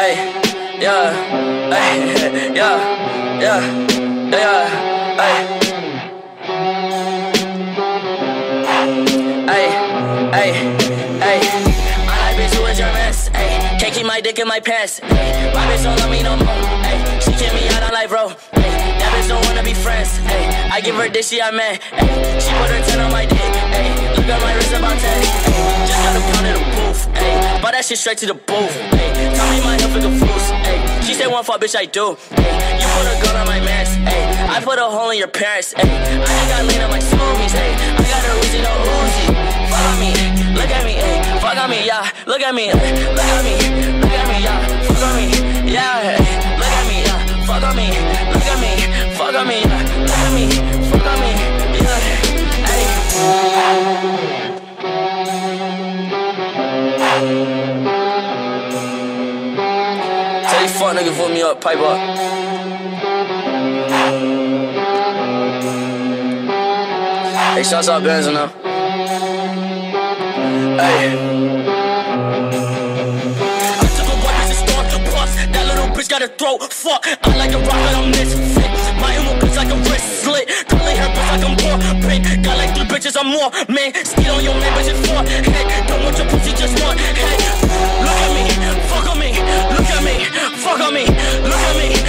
Hey, yeah, hey, yeah, yeah, yeah, hey. Hey, hey, my life is you and your mess. Hey, can't keep my dick in my pants. Hey, my bitch don't love me no more. Hey, she kick me out on life, bro. Hey, that bitch don't wanna be friends. Hey, I give her dick, she I'm mad. Hey, she put her ten on my dick. Hey, look at my wrist about ten. Hey, just got a pound in the booth. Hey, but that shit straight to the booth. Hey, one fuck, bitch, I do. Hey, you put a gun on my mans. Hey, I put a hole in your parents. Hey, I ain't got lean on my zoomies. Hey, I got a Uzi, no Uzi. Fuck on me, look at me, hey, fuck on me, yeah. Look at me, look at me, look at me, Tell fuck niggas put me up, pipe up. Hey, shouts out Benz now. Hey. Got a throat. Fuck, I like a rocket, I'm misfit. My emo bitch like a wrist slit. Curly hair like I'm more pink. Got like three bitches, I'm more man. Steal on your man, fuck on me, look at me.